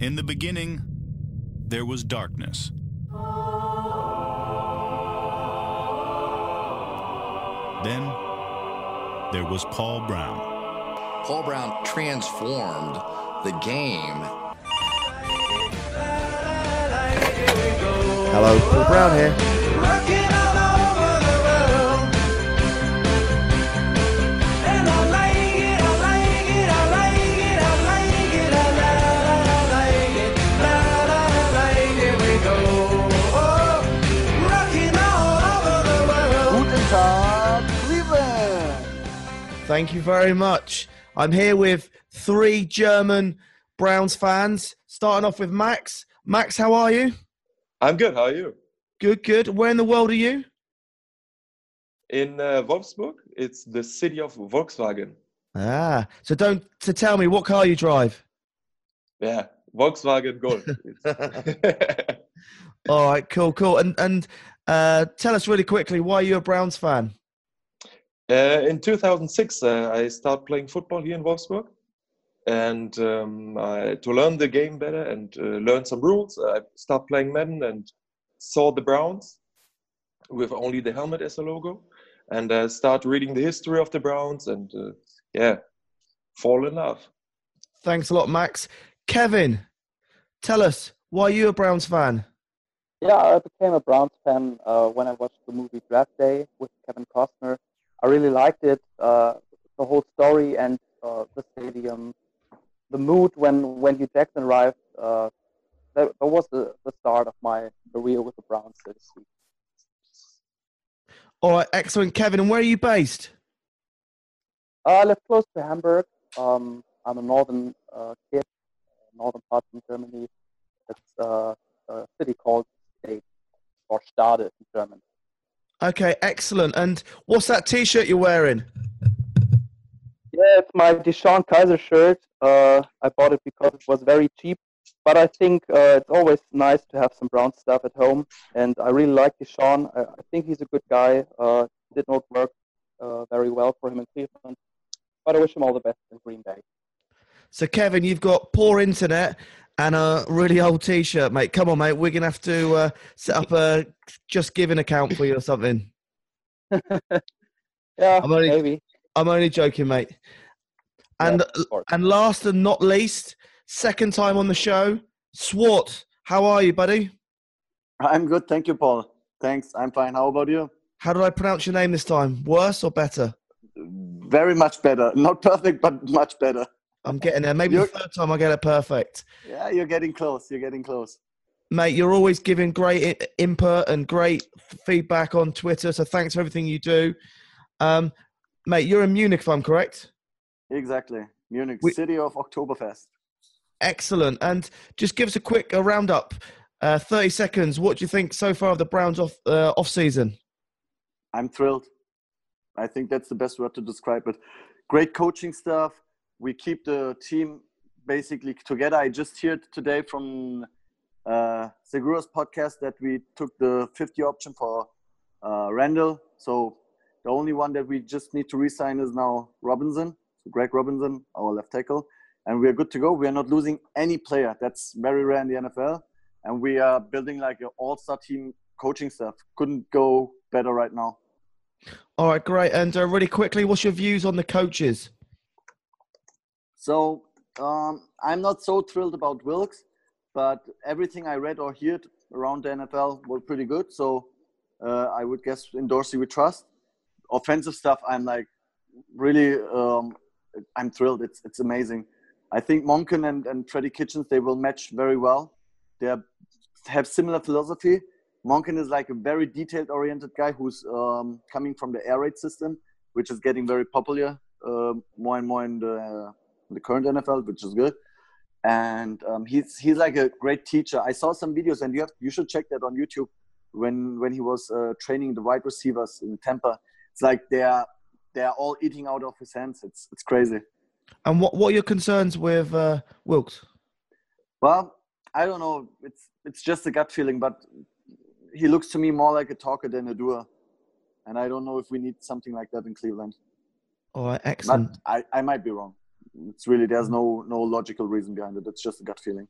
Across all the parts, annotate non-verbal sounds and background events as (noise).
In the beginning, there was darkness. Then, there was Paul Brown. Paul Brown transformed the game. Hello, Paul Brown here. Thank you very much. I'm here with three German Browns fans. Starting off with Max. Max, how are you? I'm good. How are you? Good, good. Where in the world are you? In uh, Wolfsburg, it's the city of Volkswagen. Ah, so don't to tell me what car you drive. Yeah, Volkswagen Golf. (laughs) (laughs) All right, cool, cool. And and uh, tell us really quickly why you're a Browns fan. Uh, in 2006, uh, I started playing football here in Wolfsburg, and um, I, to learn the game better and uh, learn some rules, I started playing Madden and saw the Browns with only the helmet as a logo, and uh, start reading the history of the Browns, and uh, yeah, fall in love. Thanks a lot, Max. Kevin, tell us why are you a Browns fan. Yeah, I became a Browns fan uh, when I watched the movie Draft Day with Kevin Costner. I really liked it, uh, the whole story and uh, the stadium, the mood when when Hue Jackson arrived. Uh, that, that was the, the start of my career with the Browns. So to speak. All right, excellent, Kevin. And where are you based? Uh, I live close to Hamburg. Um, I'm a northern uh, kid, northern part of Germany. It's uh, a city called State or Stade in German. Okay, excellent. And what's that T-shirt you're wearing? Yeah, it's my DeShone Kizer shirt. Uh, I bought it because it was very cheap. But I think uh, it's always nice to have some brown stuff at home. And I really like DeShone. I, I think he's a good guy. Uh, did not work uh, very well for him in Cleveland. But I wish him all the best in Green Bay. So, Kevin, you've got poor internet and a really old T-shirt, mate. Come on, mate. We're gonna have to uh, set up a just giving account for you or something. (laughs) Yeah, I'm only- maybe. I'm only joking, mate. And Yeah, and last and not least, second time on the show, Swart. How are you, buddy? I'm good, thank you, Paul. Thanks, I'm fine. How about you? How did I pronounce your name this time? Worse or better? Very much better. Not perfect, but much better. I'm getting there. Maybe the You're- third time I get it perfect. Yeah, you're getting close. You're getting close. Mate, you're always giving great input and great feedback on Twitter. So thanks for everything you do. Um, mate, you're in Munich, if I'm correct. Exactly. Munich, We- city of Oktoberfest. Excellent. And just give us a quick a roundup. Uh, 30 seconds. What do you think so far of the Browns off uh, off season? I'm thrilled. I think that's the best word to describe it. Great coaching stuff. We keep the team basically together. I just heard today from uh, Seguro's podcast that we took the 50 option for uh, Randall. So the only one that we just need to resign is now Robinson, so Greg Robinson, our left tackle, and we are good to go. We are not losing any player. That's very rare in the NFL, and we are building like an all-star team coaching stuff. Couldn't go better right now. All right, great. And uh, really quickly, what's your views on the coaches? So um, I'm not so thrilled about Wilks, but everything I read or heard around the NFL were pretty good. So uh, I would guess in Dorsey we trust. Offensive stuff, I'm like really, um, I'm thrilled. It's it's amazing. I think Monken and, and Freddie Kitchens they will match very well. They are- have similar philosophy. Monken is like a very detailed oriented guy who's um, coming from the air raid system, which is getting very popular uh, more and more in the in the current NFL, which is good. And um, he's he's like a great teacher. I saw some videos, and you have you should check that on YouTube. When when he was uh, training the wide receivers in Tampa, it's like they are they are all eating out of his hands. It's it's crazy. And what what are your concerns with uh, Wilks? Well, I don't know. It's it's just a gut feeling, but he looks to me more like a talker than a doer. And I don't know if we need something like that in Cleveland. All right, But excellent. I, I might be wrong. It's really there's no no logical reason behind it. It's just a gut feeling.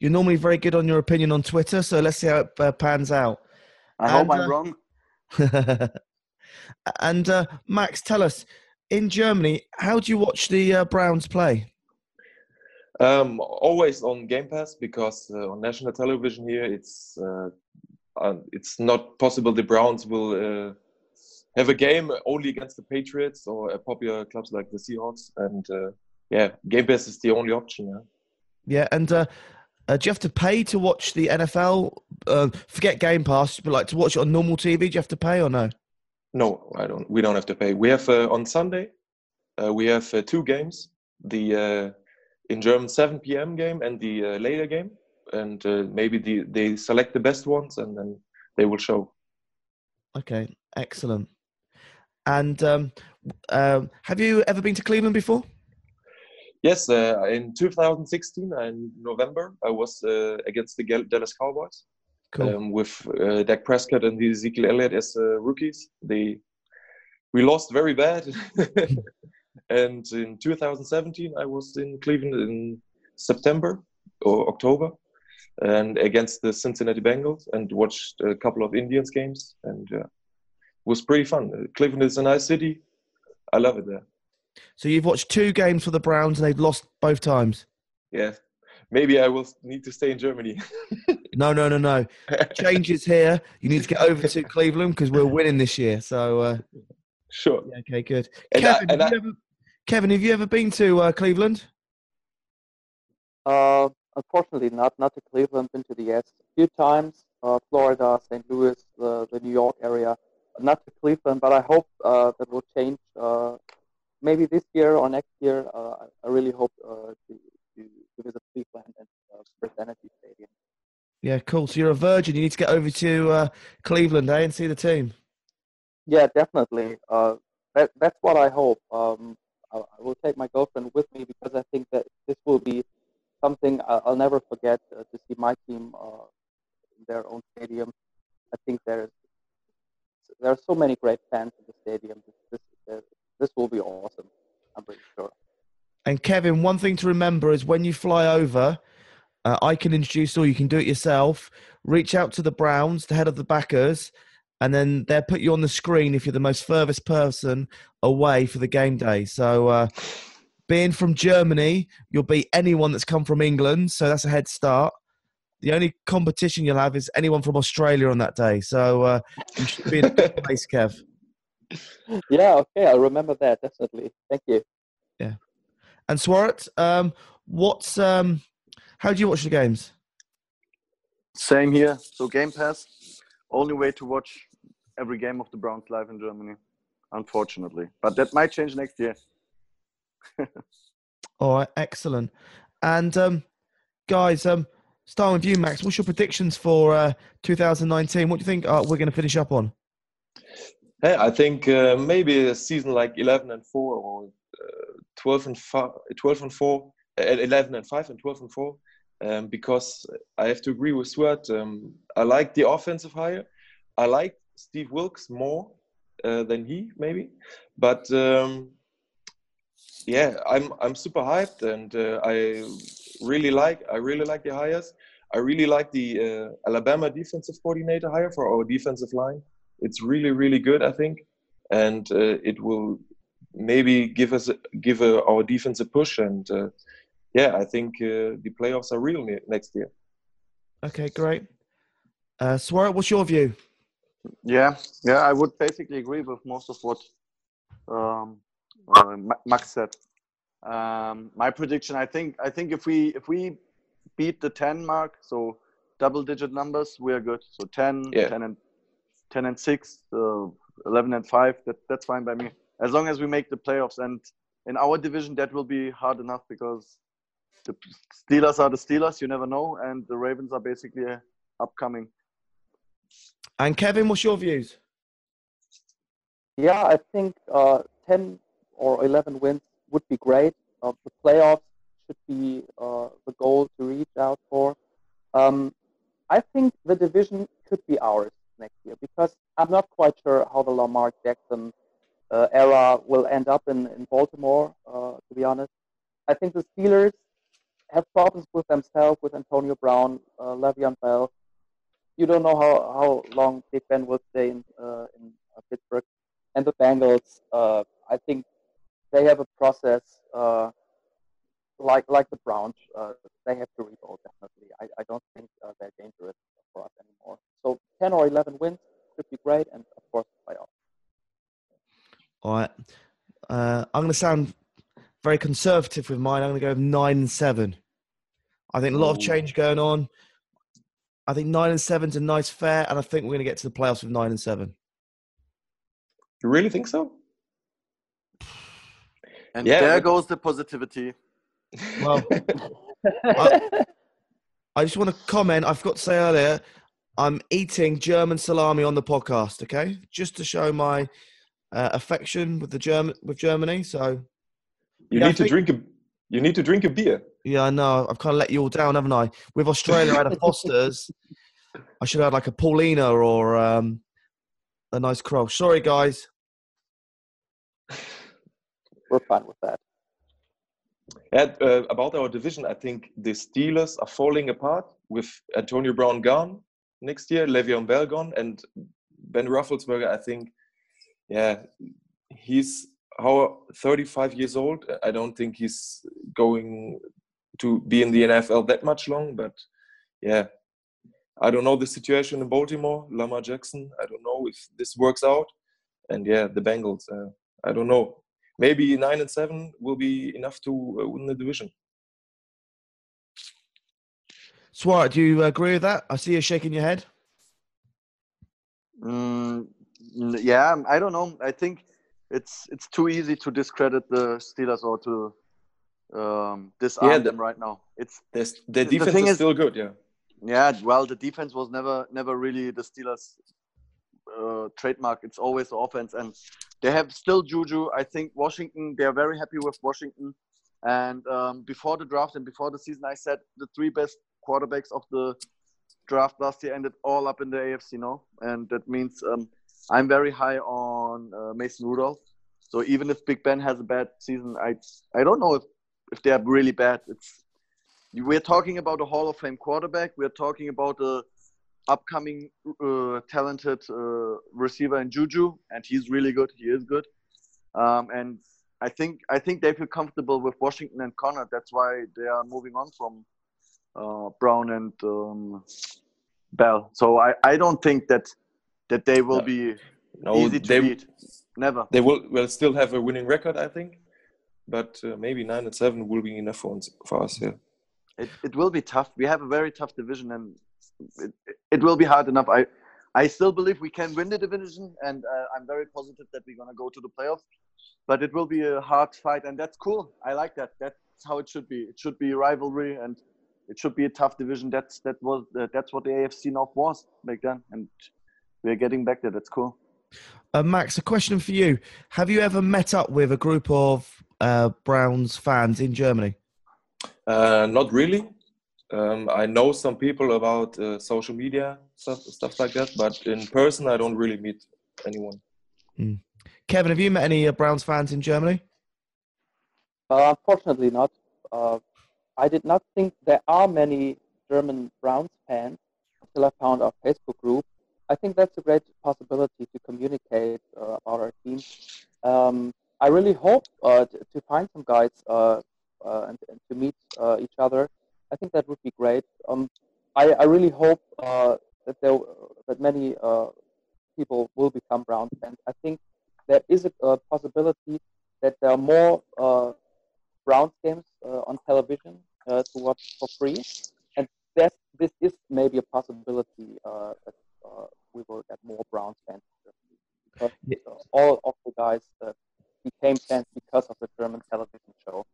You're normally very good on your opinion on Twitter, so let's see how it uh, pans out. I hope I'm uh, wrong. (laughs) and uh, Max, tell us in Germany, how do you watch the uh, Browns play? Um, always on Game Pass because uh, on national television here, it's uh, uh, it's not possible. The Browns will uh, have a game only against the Patriots or uh, popular clubs like the Seahawks, and uh, yeah, Game Pass is the only option. Yeah. Yeah, and uh, uh, do you have to pay to watch the NFL? Uh, forget Game Pass, but like to watch it on normal TV, do you have to pay or no? No, I don't. We don't have to pay. We have uh, on Sunday. Uh, we have uh, two games: the uh, in German 7 p.m. game and the uh, later game, and uh, maybe the, they select the best ones and then they will show. Okay, excellent. And um, um, have you ever been to Cleveland before? Yes, uh, in 2016, in November, I was uh, against the Dallas Cowboys Cool. um, with uh, Dak Prescott and Ezekiel Elliott as uh, rookies. They we lost very bad. (laughs) and in 2017, I was in Cleveland in September or October, and against the Cincinnati Bengals, and watched a couple of Indians games, and uh, it was pretty fun. Uh, Cleveland is a nice city. I love it there. So you've watched two games for the Browns and they've lost both times. Yeah, maybe I will need to stay in Germany. (laughs) No, no, no, no. Changes here. You need to get over to Cleveland because we're winning this year. So, uh, sure. yeah, okay, good. And I- Kevin, and have I- you ever, Kevin, have you ever been to uh, Cleveland? Uh, unfortunately, not not to Cleveland. Been to the a few times. Uh, Florida, St. Louis, the the New York area. Not to Cleveland, but I hope uh, that will change. Maybe this year or next year. Uh, I- really hope uh, to, to to visit Cleveland and uh, First Energy Stadium. Yeah, cool. So you're a virgin. You need to get over to uh, Cleveland, eh, and see the team. Yeah, definitely. Uh, that that's what I hope. Um, I, I will take my girlfriend with me because I think that this will be something I'll never forget uh, to see my team uh, in their own stadium. I think there's there are so many great fans in the stadium. This this, this will be awesome. I'm pretty sure. And Kevin, one thing to remember is when you fly over, uh, I can introduce or you can do it yourself. Reach out to the Browns, the head of the backers, and then they'll put you on the screen if you're the most furthest person away for the game day. So, uh, being from Germany, you'll beat anyone that's come from England, so that's a head start. The only competition you'll have is anyone from Australia on that day. So, uh, you should be in a good (laughs) place, Kev. (laughs) Yeah. Okay. I'll remember that definitely. Thank you. Yeah, and Swarat, um, what's um, how do you watch the games? Same here. So Game Pass, only way to watch every game of the Browns live in Germany, unfortunately. But that might change next year. (laughs) All right, excellent. And um, guys, um, starting with you, Max, what's your predictions for uh, 2019? What do you think uh, we're going to finish up on? Hey, I think uh, maybe a season like 11 and 4 or uh, 12 and 5, 12 and 4, uh, 11 and 5 and 12 and 4. Um, because I have to agree with Stuart. Um, I like the offensive hire. I like Steve Wilks more uh, than he maybe, but um, yeah, I'm I'm super hyped and uh, I really like I really like the hires. I really like the uh, Alabama defensive coordinator hire for our defensive line. It's really really good, I think, and uh, it will maybe give us give uh, our defense a push and uh, yeah, I think uh, the playoffs are real ne- next year. Okay, great. Uh, Swarat, what's your view? Yeah, yeah, I would basically agree with most of what um, uh, Max said. Um, my prediction, I think, I think if we if we beat the ten mark, so double digit numbers, we are good. So 10, Yeah. 10 and ten and six, uh, eleven and five. That that's fine by me. As long as we make the playoffs, and in our division, that will be hard enough because the Steelers are the Steelers. You never know, and the Ravens are basically uh, upcoming. And Kevin, what's your views? Yeah, I think uh, 10 or 11 wins would be great. Uh, the playoffs should be uh, the goal to reach out for. Um, I think the division could be ours next year because I'm not quite sure how the Lamar Jackson uh, era will end up in, in Baltimore, uh, to be honest. I think the Steelers have problems with themselves, with Antonio Brown, uh, Le'Veon Bell. You don't know how, how long Big Ben will stay in, uh, in uh, Pittsburgh. And the Bengals, uh, I think they have a process uh, like like the Browns. They have to rebuild definitely. I, I don't think they're dangerous for us anymore. So 10 or 11 wins should be great, and of course playoffs. All right. Uh, I'm going to sound very conservative with mine. I'm going to go with nine and seven. I think a lot of change going on. I think nine and seven's a nice fair, and I think we're going to get to the playoffs with nine and seven. You really think so? And Yeah, there goes the positivity. Well, (laughs) I, I just want to comment. I forgot to say earlier, I'm eating German salami on the podcast. Okay, just to show my uh, affection with the German with Germany. So You Yeah, I need to drink a you need to drink a beer. yeah, I know I've kind of let you all down, haven't I? With Australia, I had a (laughs) Foster's. I should have had like a Paulaner or um, a nice crow. Sorry, guys. We're fine with that. And, uh, about our division, I think the Steelers are falling apart with Antonio Brown gone next year, Le'Veon Bell gone, and Ben Roethlisberger. I think, yeah, he's how 35 years old. I don't think he's going to be in the NFL that much long, but yeah, I don't know the situation in Baltimore. Lamar Jackson. I don't know if this works out, and yeah, the Bengals. Uh, I don't know maybe nine and seven will be enough to uh, win the division. Swart, do you agree with that? I see you shaking your head. Mm, yeah, I don't know. I think it's it's too easy to discredit the Steelers or to um, disarm Yeah, the- them right now. It's There's, their The defense thing is is- still good, yeah. yeah, well, the defense was never never really the Steelers' uh, trademark. It's always the offense, and they have still Juju. I think Washington. They are very happy with Washington. And um, before the draft and before the season, I said the three best quarterbacks of the draft last year ended all up in the AFC, no? And that means um, I'm very high on uh, Mason Rudolph. So even if Big Ben has a bad season, I I don't know if if they are really bad. It's we're talking about a Hall of Fame quarterback. We're talking about a upcoming uh, talented uh, receiver in Juju, and he's really good. He is good, um, and I think I think they feel comfortable with Washington and Conner. That's why they are moving on from uh, Brown and um, Bell. So I, I don't think that that they will No. be No, easy to they, beat. Never. they will will still have a winning record, I think. But uh, maybe nine and seven will be enough for us, for us yeah. It, it will be tough. We have a very tough division, and it, it will be hard enough. I I still believe we can win the division, and uh, I'm very positive that we're gonna go to the playoffs. But it will be a hard fight, and that's cool. I like that. That's how it should be. It should be rivalry, and it should be a tough division. That's that was uh, that's what the AFC North was back then, and we're getting back there. That's cool. Uh, Max, a question for you. Have you ever met up with a group of uh, Browns fans in Germany? Uh, not really. Um, I know some people about uh, social media stuff, stuff like that, but in person, I don't really meet anyone. Kevin, have you met any uh, Browns fans in Germany? Uh, unfortunately, not. Uh, I did not think there are many German Browns fans until I found our Facebook group. I think that's a great possibility to communicate uh, about our team. Um, I really hope uh, to, to find some guys uh, uh, and, and to meet uh, each other. I think that would be great. Um, I, I really hope uh, that there that many people will become Browns fans. I think there is a, possibility that there are more Browns games uh, on television uh, to watch for free, and that this is maybe a possibility uh, that uh, we will get more Browns fans because Yeah. uh, all of the guys uh, became fans because of the German television show.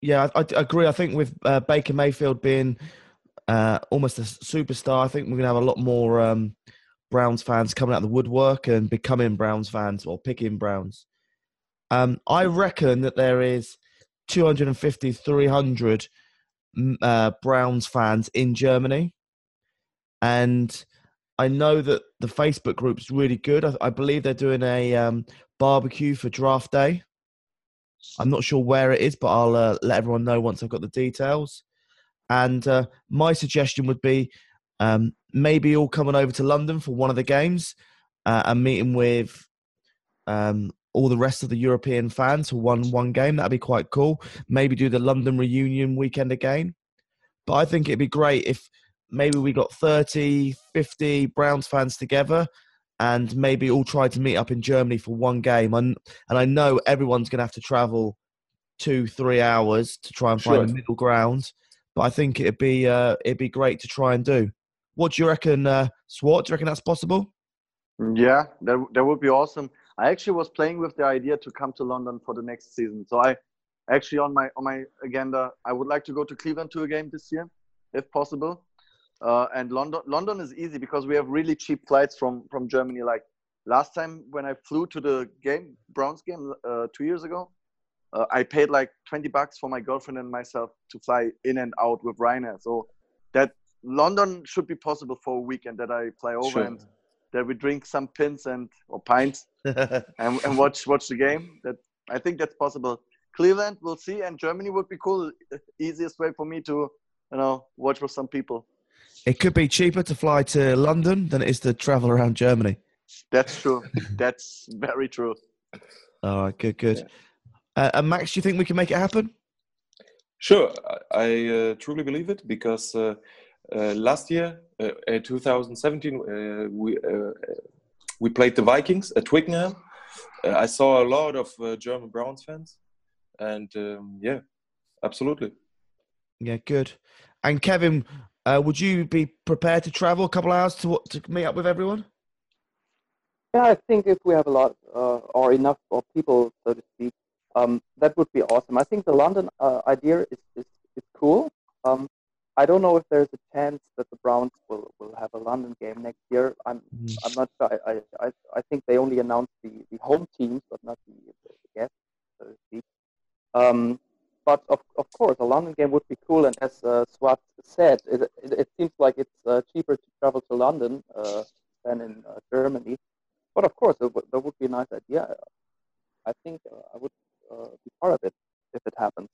Yeah, I, I agree. I think with uh, Baker Mayfield being uh, almost a superstar, I think we're going to have a lot more um, Browns fans coming out of the woodwork and becoming Browns fans or picking Browns. Um, I reckon that there is 250, 300 mm, uh, Browns fans in Germany. And I know that the Facebook group's really good. I, I believe they're doing a um, barbecue for draft day. I'm not sure where it is, but I'll uh, let everyone know once I've got the details. And uh, my suggestion would be um, maybe all coming over to London for one of the games uh, and meeting with um, all the rest of the European fans for one one game. That'd be quite cool. Maybe do the London reunion weekend again. But I think it'd be great if maybe we got 30, 50 Browns fans together and maybe all try to meet up in Germany for one game. And, and I know everyone's going to have to travel two, three hours to try and find Sure. a middle ground. But I think it'd be uh, it'd be great to try and do. What do you reckon, uh, Swart? Do you reckon that's possible? Yeah, that that would be awesome. I actually was playing with the idea to come to London for the next season. So I actually on my on my agenda, I would like to go to Cleveland to a game this year, if possible. Uh, and London London is easy because we have really cheap flights from from Germany. Like last time when I flew to the game Browns game uh, two years ago, uh, I paid like twenty bucks for my girlfriend and myself to fly in and out with Ryanair. So that London should be possible for a weekend that I fly over Sure. and that we drink some pins and or pints (laughs) and, and watch watch the game. That I think that's possible. Cleveland, we'll see, and Germany would be cool. Easiest way for me to, you know, watch with some people. It could be cheaper to fly to London than it is to travel around Germany. That's true. (laughs) that's very true. All right, good, good. Uh, and Max, do you think we can make it happen? Sure, I- I uh, truly believe it because uh, last year, uh, uh, 2017, uh, we uh, we played the Vikings at Twickenham. Uh, I saw a lot of uh, German Browns fans, and um, yeah, absolutely. Yeah, good. And Kevin, uh, would you be prepared to travel a couple hours to to meet up with everyone? Yeah, I think if we have a lot uh, or enough of people, so to speak, um, that would be awesome. I think the London uh, idea is, is, is cool. Um, I don't know if there's a chance that the Browns will, will have a London game next year. I'm Mhm. I'm not sure. I, I, I think they only announced the, the home teams, but not the, the guests, so to speak. Um, but of, of course, a London game would be cool. And as uh, Swat said, it, it, it seems like it's uh, cheaper to travel to London uh, than in uh, Germany. But of course, it would, that would be a nice idea. I think uh, I would uh, be part of it if it happens.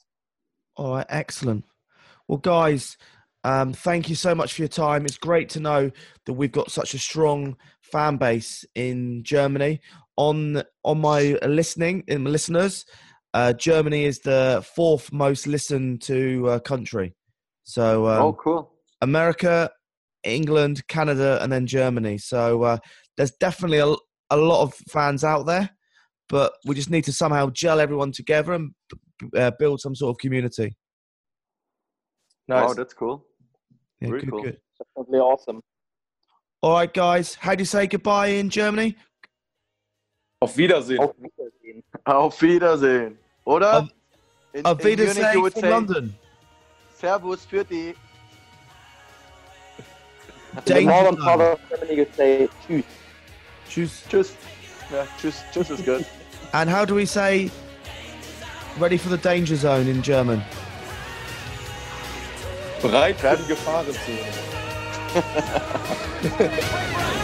All right, excellent. Well, guys, um, thank you so much for your time. It's great to know that we've got such a strong fan base in Germany. On on my listening, in my listeners, uh, Germany is the fourth most listened to uh, country. So um, oh, cool. America, England, Canada, and then Germany. So uh, there's definitely a, a lot of fans out there, but we just need to somehow gel everyone together and uh, build some sort of community. Nice. Wow, that's cool. Yeah, Very good, cool. good. Definitely awesome. All right, guys. How do you say goodbye in Germany? Auf Wiedersehen. Auf Wiedersehen. Auf Wiedersehen. Oder? Auf- in, Auf in Munich, Wiedersehen you would from say London. Servus für die. In the Danger northern part of Germany, you say tschüss. Choose. Tschüss. Yeah, tschüss. Tschüss is good. And how do we say ready for the danger zone in German? Bereit für die Gefahrenzone. (laughs)